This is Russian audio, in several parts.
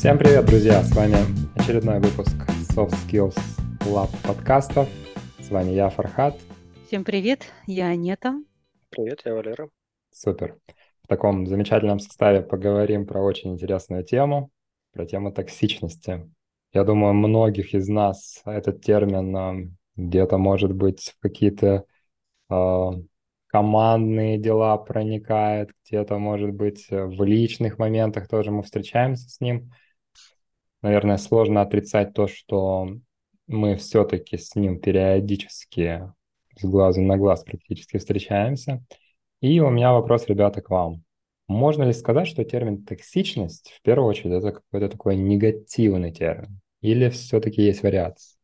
Всем привет, друзья! С вами очередной выпуск Soft Skills Lab подкаста. С вами я, Фархат. Всем привет, я Анета. Привет, я Валера. Супер. В таком замечательном составе поговорим про очень интересную тему, про тему токсичности. Я думаю, многих из нас этот термин э, где-то, может быть, в какие-то э, командные дела проникает, где-то, может быть, в личных моментах тоже мы встречаемся с ним наверное, сложно отрицать то, что мы все-таки с ним периодически с глазу на глаз практически встречаемся. И у меня вопрос, ребята, к вам. Можно ли сказать, что термин токсичность в первую очередь это какой-то такой негативный термин? Или все-таки есть вариации?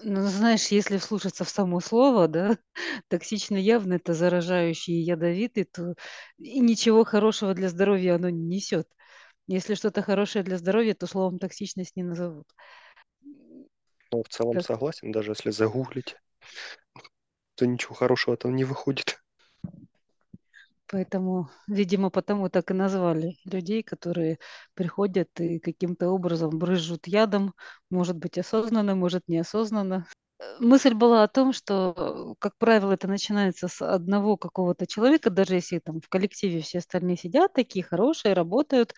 Ну, знаешь, если вслушаться в само слово, да, токсично явно это заражающий и ядовитый, то и ничего хорошего для здоровья оно не несет. Если что-то хорошее для здоровья, то словом токсичность не назовут. Ну, в целом Как? согласен, даже если загуглить, то ничего хорошего там не выходит. Поэтому, видимо, потому так и назвали людей, которые приходят и каким-то образом брызжут ядом, может быть, осознанно, может, неосознанно. Э, Мысль была о том, что, как правило, это начинается с одного какого-то человека, даже если там в коллективе все остальные сидят такие хорошие, работают,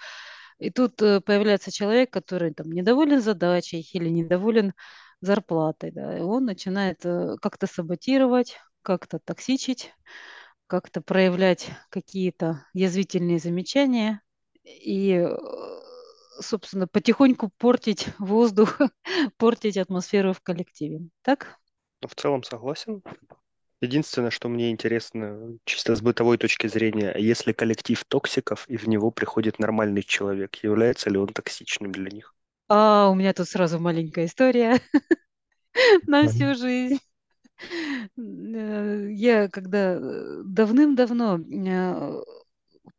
и тут э, появляется человек, который там недоволен задачей или недоволен зарплатой, да, и он начинает э, как-то саботировать, как-то токсичить, как-то проявлять какие-то язвительные замечания и, э, собственно, потихоньку портить воздух, портить атмосферу в коллективе. Так? В целом согласен. Единственное, что мне интересно, чисто с бытовой точки зрения, если коллектив токсиков, и в него приходит нормальный человек, является ли он токсичным для них? А у меня тут сразу маленькая история на всю жизнь. Э, Я когда э, давным-давно э,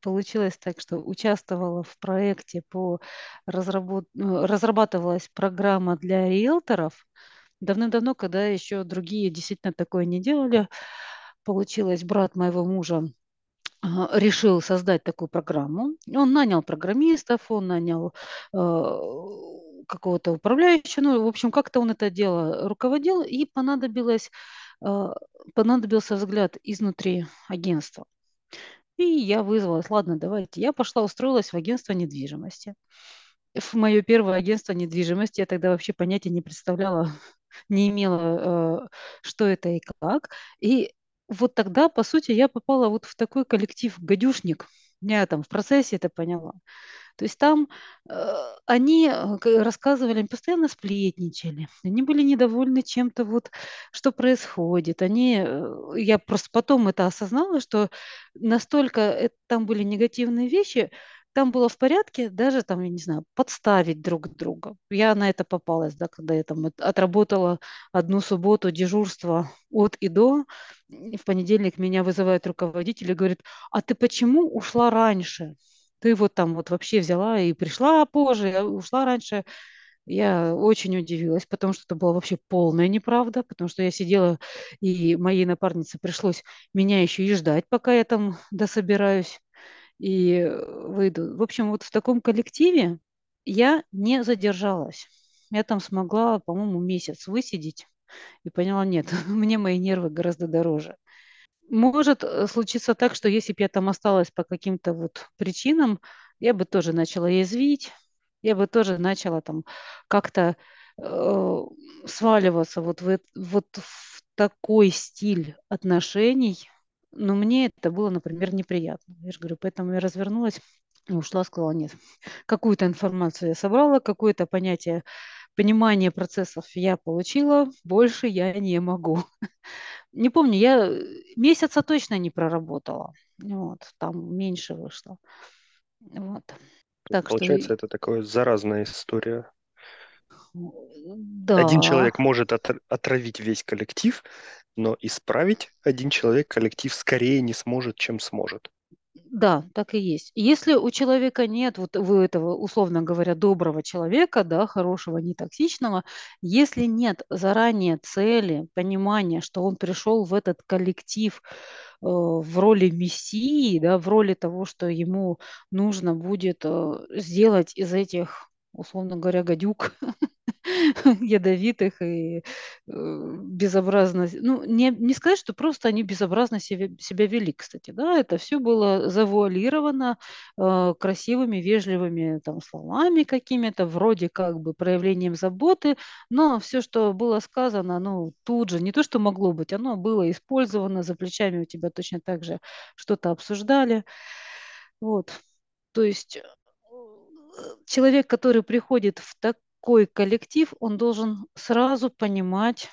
получилось так, что участвовала в проекте по разработ... ну, разрабатывалась программа для риэлторов. Давным-давно, когда еще другие действительно такое не делали, получилось, брат моего мужа а, решил создать такую программу. Он нанял программистов, он нанял э, какого-то управляющего, ну, в общем, как-то он это дело руководил, и понадобилось, э, понадобился взгляд изнутри агентства. И я вызвалась, ладно, давайте. Я пошла, устроилась в агентство недвижимости. В мое первое агентство недвижимости я тогда вообще понятия не представляла, не имела, э, что это и как. И вот тогда, по сути, я попала вот в такой коллектив гадюшник. Я там в процессе это поняла. То есть там э, они э, рассказывали, они постоянно сплетничали, они были недовольны чем-то вот, что происходит. Они, э, я просто потом это осознала, что настолько это, там были негативные вещи, там было в порядке даже там, я не знаю, подставить друг друга. Я на это попалась, да, когда я там от- отработала одну субботу дежурство от и до. В понедельник меня вызывает руководитель и говорит, а ты почему ушла раньше? Ты вот там вот вообще взяла и пришла позже, ушла раньше. Я очень удивилась, потому что это была вообще полная неправда, потому что я сидела, и моей напарнице пришлось меня еще и ждать, пока я там дособираюсь и э, выйду. В общем, вот в таком коллективе я не задержалась. Я там смогла, по-моему, месяц высидеть и поняла, нет, мне мои нервы гораздо дороже. Может э, случиться так, что если бы я там осталась по каким-то вот причинам, я бы тоже начала язвить, я бы тоже начала там как-то э, сваливаться вот в, вот в такой стиль отношений. Но мне это было, например, неприятно. Я же говорю, поэтому я развернулась и ушла, сказала, нет, какую-то информацию я собрала, какое-то понятие, понимание процессов я получила, больше я не могу. Не помню, я э, месяца точно не проработала. Вот, там меньше вышло. Вот. Так что, Получается, и- это такая заразная история. да, Один человек может отр- отравить весь коллектив, но исправить один человек коллектив скорее не сможет, чем сможет. да, так и есть. Если у человека нет вот у этого, условно говоря, доброго человека, да, хорошего, нетоксичного, если нет заранее цели, понимания, что он пришел в этот коллектив э, в роли мессии, да, в роли того, что ему нужно будет э, сделать из этих условно говоря, гадюк ядовитых и э, безобразно, ну, не, не сказать, что просто они безобразно себя, себя вели, кстати, да, это все было завуалировано э, красивыми, вежливыми там словами какими-то, вроде как бы проявлением заботы, но все, что было сказано, ну, тут же, не то, что могло быть, оно было использовано, за плечами у тебя точно так же что-то обсуждали, вот, то есть э, человек, который приходит в такой коллектив, он должен сразу понимать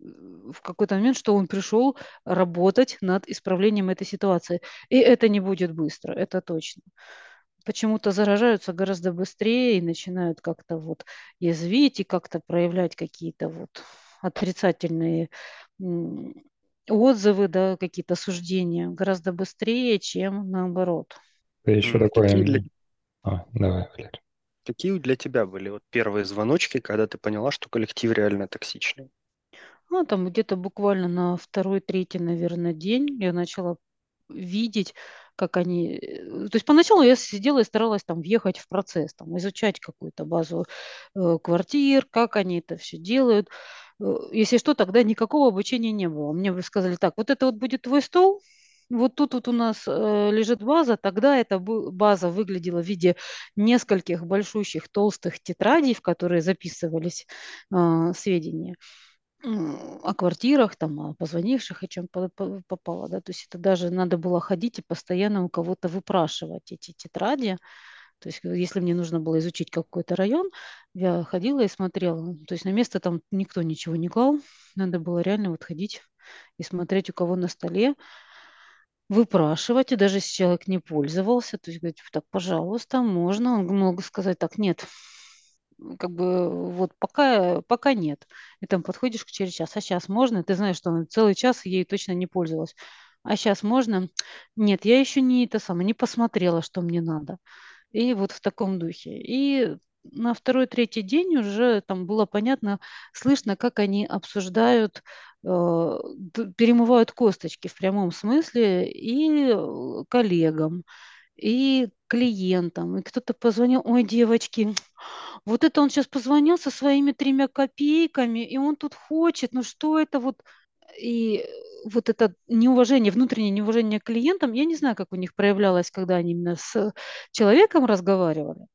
э, в какой-то момент, что он пришел работать над исправлением этой ситуации. И это не будет быстро, это точно. Почему-то заражаются гораздо быстрее и начинают как-то вот язвить и как-то проявлять какие-то вот отрицательные отзывы, да, какие-то суждения гораздо быстрее, чем наоборот. Еще М, такой... Какие для, А, давай, Валерий. какие для тебя были вот первые звоночки, когда ты поняла, что коллектив реально токсичный? Ну, там где-то буквально на второй, третий, наверное, день я начала видеть, как они... э, То есть поначалу я сидела и старалась там въехать в процесс, там, изучать какую-то базу э, квартир, как они это все делают. Э, Если что, тогда никакого обучения не было. Мне бы сказали, так, вот это вот будет твой стол, вот тут вот у нас э, лежит база, тогда эта база выглядела в виде нескольких большущих толстых тетрадей, в которые записывались э, сведения о квартирах, там, о позвонивших, о чем по- по- попало, да, то есть это даже надо было ходить и постоянно у кого-то выпрашивать эти тетради, то есть э, если мне нужно было изучить какой-то район, я ходила и смотрела, то есть на место там никто ничего не клал, надо было реально вот ходить и смотреть, у кого на столе, выпрашивать, и даже если человек не пользовался, то есть говорить, так, пожалуйста, можно, он мог сказать, так, нет, как бы вот пока, пока нет. И там подходишь к через час, а сейчас можно? Ты знаешь, что он целый час ей точно не пользовалась. А сейчас можно? Нет, я еще не это самое, не посмотрела, что мне надо. И вот в таком духе. И на второй, третий день уже там было понятно, слышно, как они обсуждают, перемывают косточки в прямом смысле и э, коллегам, и клиентам. И кто-то позвонил, ой, девочки, вот это он сейчас позвонил со своими тремя копейками, и он тут хочет, ну что это вот? И вот это неуважение, внутреннее неуважение к клиентам, я не знаю, как у них проявлялось, когда они именно с человеком разговаривали,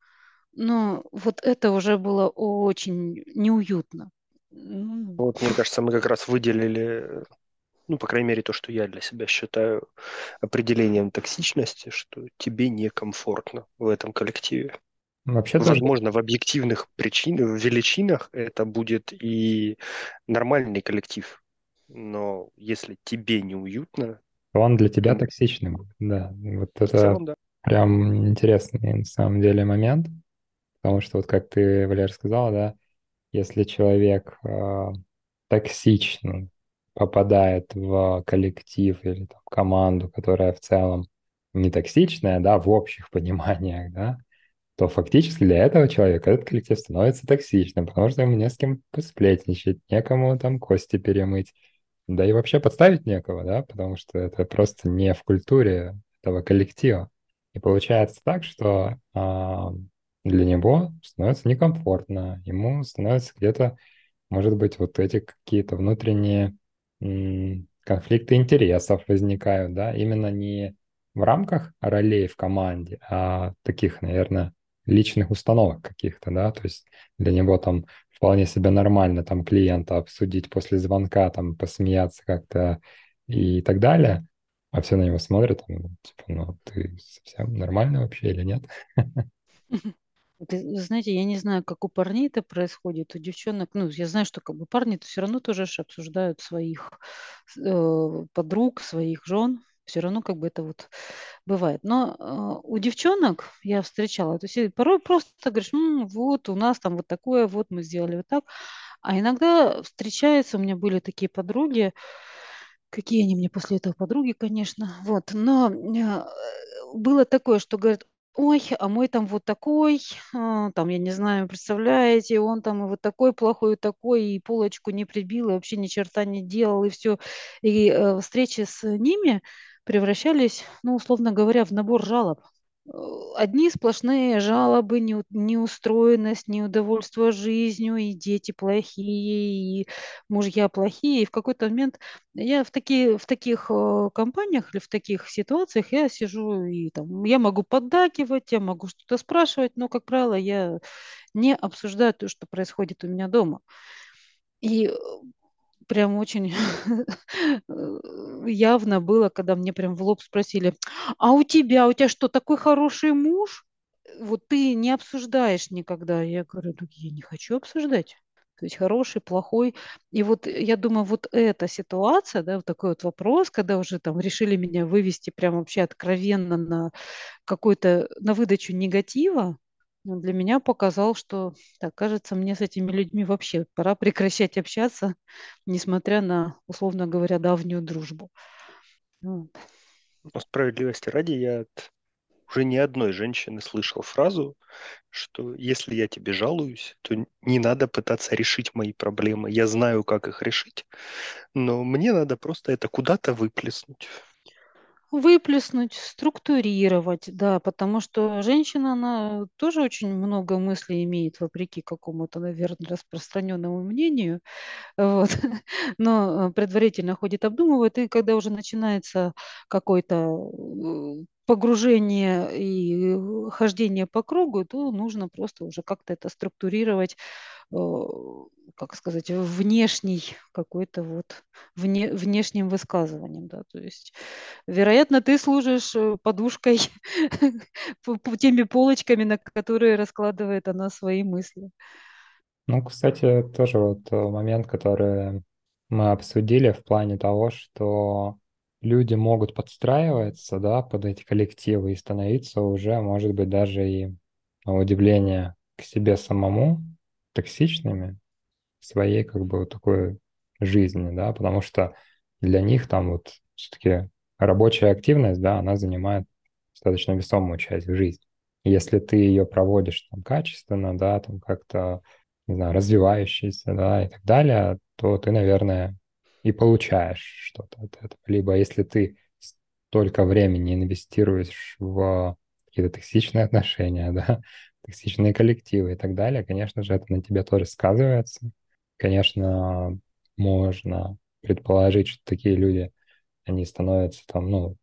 но вот это уже было очень неуютно. Ну, Вот, мне кажется, мы как раз выделили, ну, по крайней мере, то, что я для себя считаю определением токсичности, что тебе некомфортно в этом коллективе. Вообще тоже Возможно, в объективных причинах, в величинах это будет и нормальный коллектив. Но если тебе неуютно, он для тебя то токсичный будет. Да, вот в это целом, да. прям интересный на самом деле момент, потому что вот как ты, Валер, сказал, да, если человек э, токсично попадает в коллектив или там, команду, которая в целом не токсичная, да, в общих пониманиях, да, то фактически для этого человека этот коллектив становится токсичным, потому что ему не с кем посплетничать, некому там кости перемыть, да и вообще подставить некого, да, потому что это просто не в культуре этого коллектива. И получается так, что а, для него становится некомфортно, ему становится где-то, может быть, вот эти какие-то внутренние конфликты интересов возникают, да, именно не в рамках ролей в команде, а таких, наверное, личных установок каких-то, да, то есть для него там вполне себе нормально там клиента обсудить после звонка, там посмеяться как-то и так далее, а все на него смотрят, типа, ну, ты совсем нормальный вообще или нет? И, вы знаете, я не знаю, как у парней это происходит, у девчонок, ну, я знаю, что как бы парни-то все равно тоже ж обсуждают своих э, подруг, своих жен, все равно как бы это вот бывает. Но э, у девчонок я встречала, то есть порой просто говоришь, «М, вот у нас там вот такое, вот мы сделали вот так. А иногда встречаются, у меня были такие подруги, какие они мне после этого подруги, конечно, вот, но э, было такое, что говорят, ой, а мой там вот такой, а, там, я не знаю, представляете, он там и вот такой плохой, и такой, и полочку не прибил, и вообще ни черта не делал, и все. И э, встречи с ними превращались, ну, условно говоря, в набор жалоб. Одни сплошные жалобы, неу- неустроенность, неудовольствие жизнью, и дети плохие, и мужья плохие. И в какой-то момент я в такие, в таких э, компаниях или в таких ситуациях я сижу и там, я могу поддакивать, я могу что-то спрашивать, но, как правило, я не обсуждаю то, что происходит у меня дома. И э, прям очень э, явно было, когда мне прям в лоб спросили, а у тебя, у тебя что, такой хороший муж? Вот ты не обсуждаешь никогда. Я говорю, ну, я не хочу обсуждать. То есть хороший, плохой. И вот я думаю, вот эта ситуация, да, вот такой вот вопрос, когда уже там решили меня вывести прям вообще откровенно на какой-то, на выдачу негатива, для меня показал, что, так, кажется, мне с этими людьми вообще пора прекращать общаться, несмотря на, условно говоря, давнюю дружбу. Вот. Но справедливости ради, я от уже ни одной женщины слышал фразу, что если я тебе жалуюсь, то не надо пытаться решить мои проблемы. Я знаю, как их решить, но мне надо просто это куда-то выплеснуть. Выплеснуть, структурировать, да, потому что женщина, она тоже очень много мыслей имеет, вопреки какому-то, наверное, распространенному мнению, вот, но э, предварительно ходит, обдумывает, и когда уже начинается какое-то э, погружение и э, хождение по кругу, то нужно просто уже как-то это структурировать, как сказать, внешний какой-то вот вне, внешним высказыванием, да, то есть, вероятно, ты служишь э, подушкой по, по теми полочками, на которые раскладывает она свои мысли. Ну, кстати, тоже вот э, момент, который мы обсудили в плане того, что люди могут подстраиваться, да, под эти коллективы и становиться уже, может быть, даже и на удивление к себе самому токсичными своей как бы вот такой жизни, да, потому что для них там вот все-таки рабочая активность, да, она занимает достаточно весомую часть в жизни. Если ты ее проводишь там качественно, да, там как-то, не знаю, развивающийся, да, и так далее, то ты, наверное, и получаешь что-то от этого. Либо если ты столько времени инвестируешь в какие-то токсичные отношения, да, токсичные коллективы и так далее, конечно же, это на тебе тоже сказывается. Конечно, можно предположить, что такие люди, они становятся там, ну,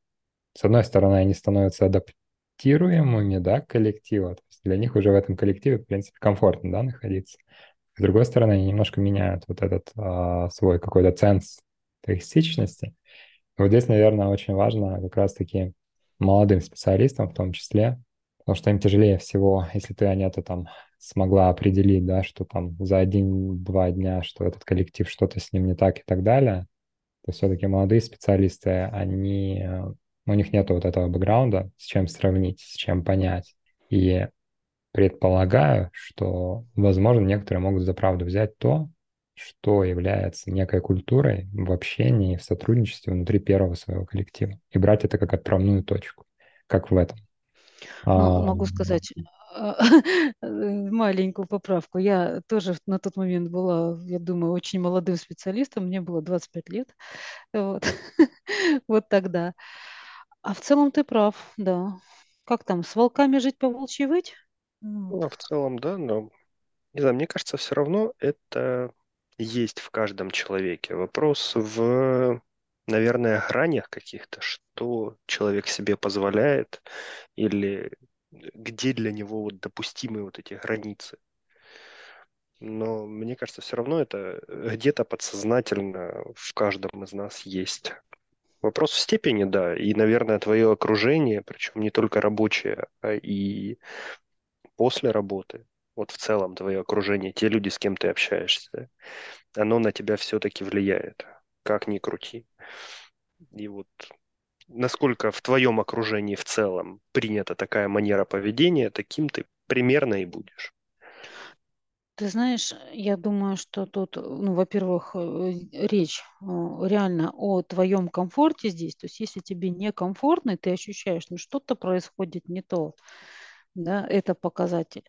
с одной стороны, они становятся адаптируемыми, да, к коллективу, то есть для них уже в этом коллективе, в принципе, комфортно, да, находиться. С другой стороны, они немножко меняют вот этот а, свой какой-то ценз токсичности. Вот здесь, наверное, очень важно как раз-таки молодым специалистам в том числе, потому что им тяжелее всего, если ты, Анета, там смогла определить, да, что там за один-два дня, что этот коллектив что-то с ним не так и так далее, то все-таки молодые специалисты, они, у них нет вот этого бэкграунда, с чем сравнить, с чем понять. И предполагаю, что, возможно, некоторые могут за правду взять то, что является некой культурой в общении, в сотрудничестве внутри первого своего коллектива, и брать это как отправную точку, как в этом. Ну, могу сказать маленькую поправку. Я тоже на тот момент была, я думаю, очень молодым специалистом. Мне было 25 лет. Вот, вот тогда. А в целом ты прав, да. Как там, с волками жить, по волчьи выть? Ну, в целом, да, но, не знаю, мне кажется, все равно это есть в каждом человеке. Вопрос в, наверное, гранях каких-то, что человек себе позволяет или где для него вот допустимы вот эти границы. Но мне кажется, все равно это где-то подсознательно в каждом из нас есть. Вопрос в степени, да, и, наверное, твое окружение, причем не только рабочее, а и после работы, вот в целом твое окружение, те люди, с кем ты общаешься, оно на тебя все-таки влияет, как ни крути. И вот насколько в твоем окружении в целом принята такая манера поведения, таким ты примерно и будешь. Ты знаешь, я думаю, что тут, ну, во-первых, э, речь э, реально о твоем комфорте здесь. То есть, если тебе некомфортно, ты ощущаешь, ну, что-то происходит не то, да, это показатель.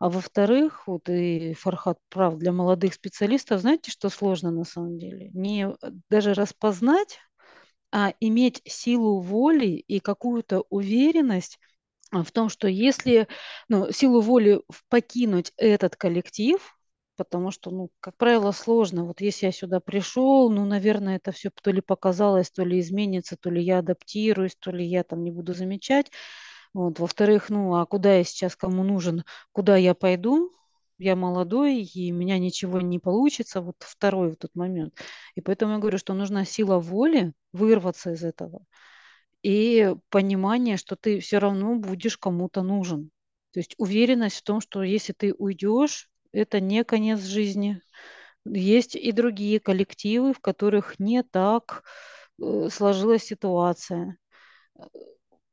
А во-вторых, вот и Фархат прав, для молодых специалистов, знаете, что сложно на самом деле? Не даже распознать, а иметь силу воли и какую-то уверенность а, в том, что если ну, силу воли покинуть этот коллектив, потому что, ну, как правило, сложно. Вот если я сюда пришел, ну, наверное, это все то ли показалось, то ли изменится, то ли я адаптируюсь, то ли я там не буду замечать. Вот. Во-вторых, ну, а куда я сейчас, кому нужен, куда я пойду? Я молодой, и меня ничего не получится. Вот второй вот тот момент. И поэтому я говорю, что нужна сила воли вырваться из этого и понимание, что ты все равно будешь кому-то нужен. То есть уверенность в том, что если ты уйдешь, это не конец жизни. Есть и другие коллективы, в которых не так э, сложилась ситуация.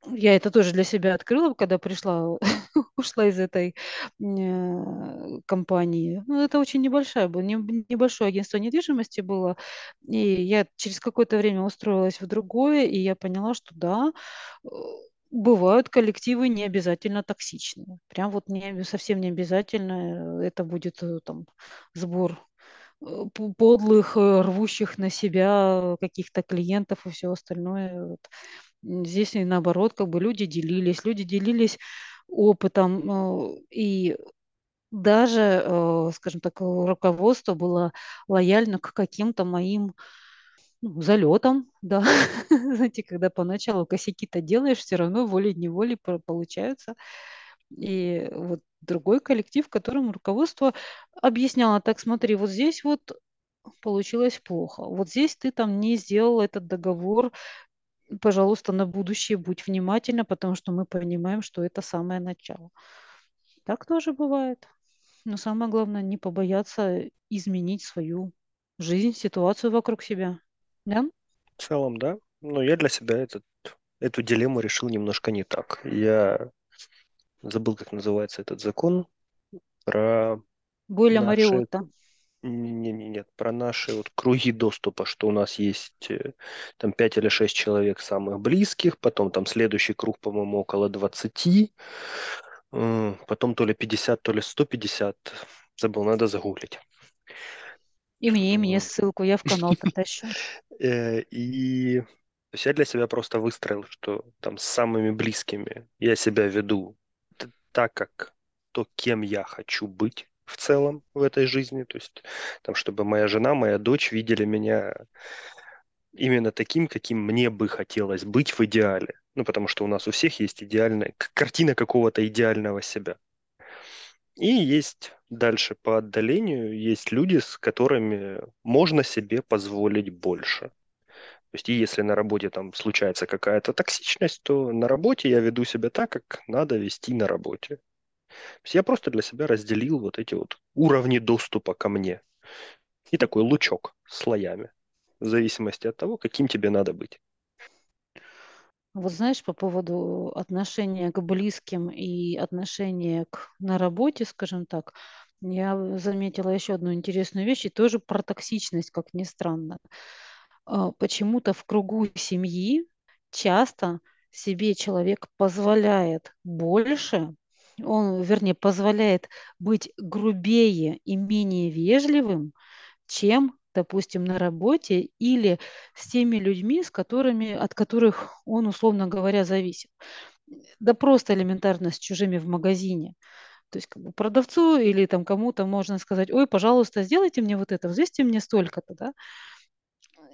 Я это тоже для себя открыла, когда пришла, ушла из этой э, компании. Ну, это очень небольшая была, небольшое агентство недвижимости было. И я через какое-то время устроилась в другое, и я поняла, что да, э, бывают коллективы не обязательно токсичные. Прям вот не, совсем не обязательно это будет э, там сбор подлых, рвущих на себя каких-то клиентов и все остальное. Вот. Здесь и наоборот, как бы люди делились, люди делились опытом, э, и даже, э, скажем так, руководство было лояльно к каким-то моим ну, залетам, да. Знаете, когда поначалу косяки-то делаешь, все равно волей-неволей получаются. И вот другой коллектив, в котором руководство объясняло, так смотри, вот здесь вот получилось плохо. Вот здесь ты там не сделал этот договор пожалуйста, на будущее будь внимательна, потому что мы понимаем, что это самое начало. Так тоже бывает. Но самое главное, не побояться изменить свою жизнь, ситуацию вокруг себя. Да? В целом, да. Но я для себя этот, эту дилемму решил немножко не так. Я забыл, как называется этот закон про Бойля наши... Мариотта. Не, не, нет, про наши вот круги доступа, что у нас есть э, там 5 или 6 человек самых близких, потом там следующий круг, по-моему, около 20, потом то ли 50, то ли 150, забыл, надо загуглить. И мне, и мне ссылку, я в канал потащу. Э, и то есть я для себя просто выстроил, что там с самыми близкими я себя веду так, как то, кем я хочу быть в целом в этой жизни. То есть, там, чтобы моя жена, моя дочь видели меня именно таким, каким мне бы хотелось быть в идеале. Ну, потому что у нас у всех есть идеальная картина какого-то идеального себя. И есть дальше по отдалению, есть люди, с которыми можно себе позволить больше. То есть, и если на работе там случается какая-то токсичность, то на работе я веду себя так, как надо вести на работе есть я просто для себя разделил вот эти вот уровни доступа ко мне. И такой лучок слоями, в зависимости от того, каким тебе надо быть. Вот знаешь, по поводу отношения к близким и отношения к, на работе, скажем так, я заметила еще одну интересную вещь, и тоже про токсичность, как ни странно. А, почему-то в кругу семьи часто себе человек позволяет больше, он, вернее, позволяет быть грубее и менее вежливым, чем, допустим, на работе или с теми людьми, с которыми, от которых он, условно говоря, зависит. Да просто элементарно с чужими в магазине. То есть как бы продавцу или там кому-то можно сказать, ой, пожалуйста, сделайте мне вот это, взвесьте мне столько-то, да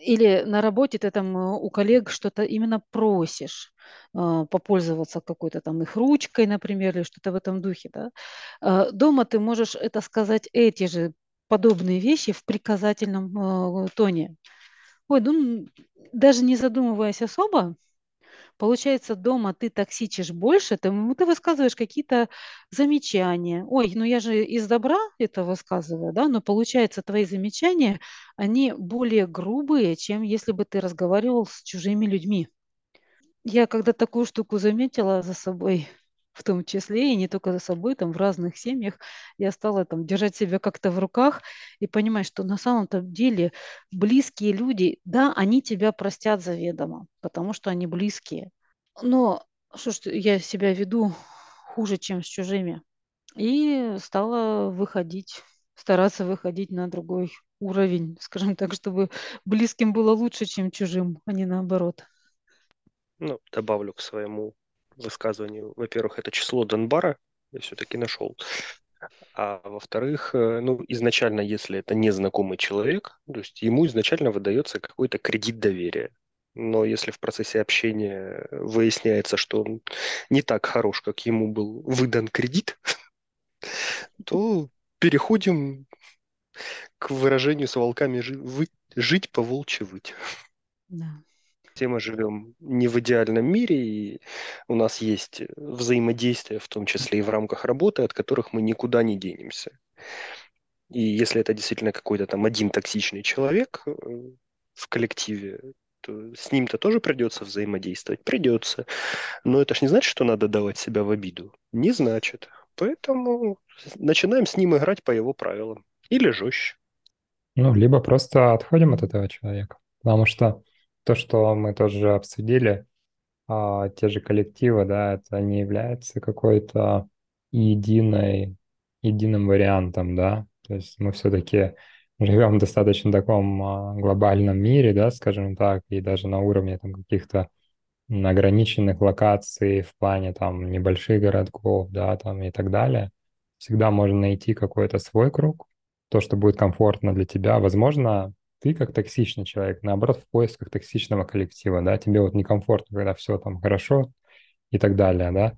или на работе ты там э, у коллег что-то именно просишь э, попользоваться какой-то там их ручкой, например, или что-то в этом духе, да. Э, дома ты можешь это сказать эти же подобные вещи в приказательном тоне. Ой, ну, даже не задумываясь особо, Получается, дома ты токсичишь больше, ты, ты высказываешь какие-то замечания. Ой, ну я же из добра это высказываю, да, но получается, твои замечания, они более грубые, чем если бы ты разговаривал с чужими людьми. Я когда такую штуку заметила за собой, в том числе, и не только за собой, там в разных семьях, я стала там держать себя как-то в руках и понимать, что на самом-то деле близкие люди, да, они тебя простят заведомо, потому что они близкие. Но что ж я себя веду хуже, чем с чужими. И стала выходить, стараться выходить на другой уровень, скажем так, чтобы близким было лучше, чем чужим, а не наоборот. Ну, добавлю к своему высказывании. Во-первых, это число Донбара я все-таки нашел. А во-вторых, э, ну, изначально, если это незнакомый человек, то есть ему изначально выдается какой-то кредит доверия. Но если в процессе общения выясняется, что он не так хорош, как ему был выдан кредит, то переходим к выражению с волками жить по волчьи выть. Да. Все мы живем не в идеальном мире, и у нас есть взаимодействие, в том числе и в рамках работы, от которых мы никуда не денемся. И если это действительно какой-то там один токсичный человек э, в коллективе, то с ним-то тоже придется взаимодействовать. Придется. Но это ж не значит, что надо давать себя в обиду. Не значит. Поэтому начинаем с ним играть по его правилам. Или жестче. Ну, либо просто отходим от этого человека. Потому что то, что мы тоже обсудили, а, те же коллективы, да, это не является какой-то единой, единым вариантом, да, то есть мы все-таки живем в достаточно таком а, глобальном мире, да, скажем так, и даже на уровне там каких-то ограниченных локаций в плане там небольших городков, да, там и так далее, всегда можно найти какой-то свой круг, то, что будет комфортно для тебя. Возможно, ты как токсичный человек, наоборот, в поисках токсичного коллектива, да, тебе вот некомфортно, когда все там хорошо и так далее, да,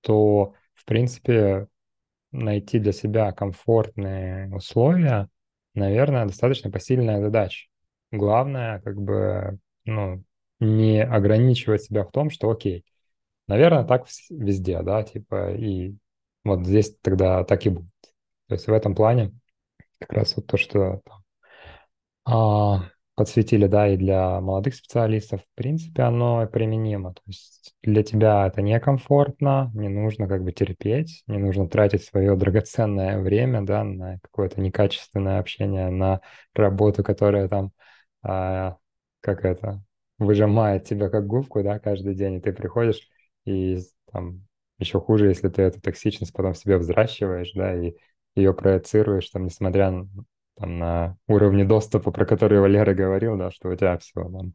то, в принципе, найти для себя комфортные условия, наверное, достаточно посильная задача. Главное, как бы, ну, не ограничивать себя в том, что, окей, наверное, так везде, да, типа, и вот здесь тогда так и будет. То есть в этом плане как раз вот то, что там, подсветили, да, и для молодых специалистов, в принципе, оно применимо. То есть для тебя это некомфортно, не нужно как бы терпеть, не нужно тратить свое драгоценное время, да, на какое-то некачественное общение, на работу, которая там, а, как это, выжимает тебя как губку, да, каждый день, и ты приходишь, и там еще хуже, если ты эту токсичность потом в себе взращиваешь, да, и ее проецируешь, там, несмотря там, на уровне доступа, про который Валера говорил, да, что у тебя все там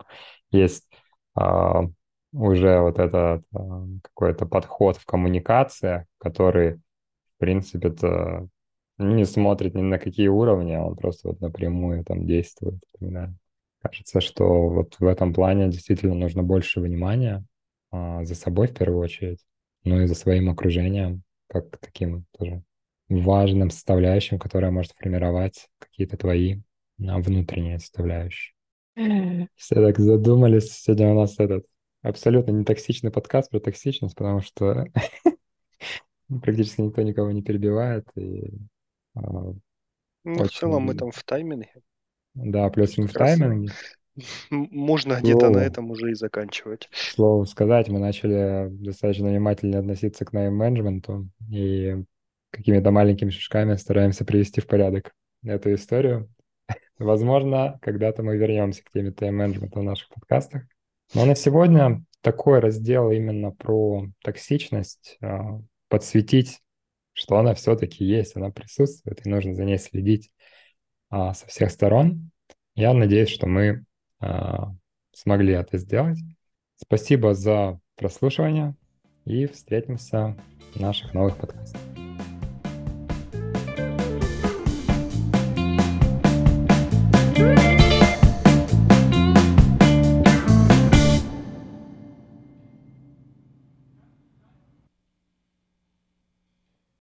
есть а, уже вот этот а, какой-то подход в коммуникации, который, в принципе, то не смотрит ни на какие уровни, а он просто вот напрямую там действует. Да. Кажется, что вот в этом плане действительно нужно больше внимания а, за собой в первую очередь, ну и за своим окружением, как таким тоже важным составляющим, которая может формировать какие-то твои а, внутренние составляющие. Все так задумались. Сегодня у нас этот абсолютно не токсичный подкаст про токсичность, потому что практически никто никого не перебивает. И, а, ну, в целом мы там в тайминге. Да, плюс мы в тайминге. Можно где-то на этом уже и заканчивать. К слову сказать, мы начали достаточно внимательно относиться к найм-менеджменту, и какими-то маленькими шажками стараемся привести в порядок эту историю. Возможно, когда-то мы вернемся к теме тайм-менеджмента в наших подкастах. Но на сегодня такой раздел именно про токсичность, а, подсветить, что она все-таки есть, она присутствует, и нужно за ней следить а, со всех сторон. Я надеюсь, что мы а, смогли это сделать. Спасибо за прослушивание и встретимся в наших новых подкастах.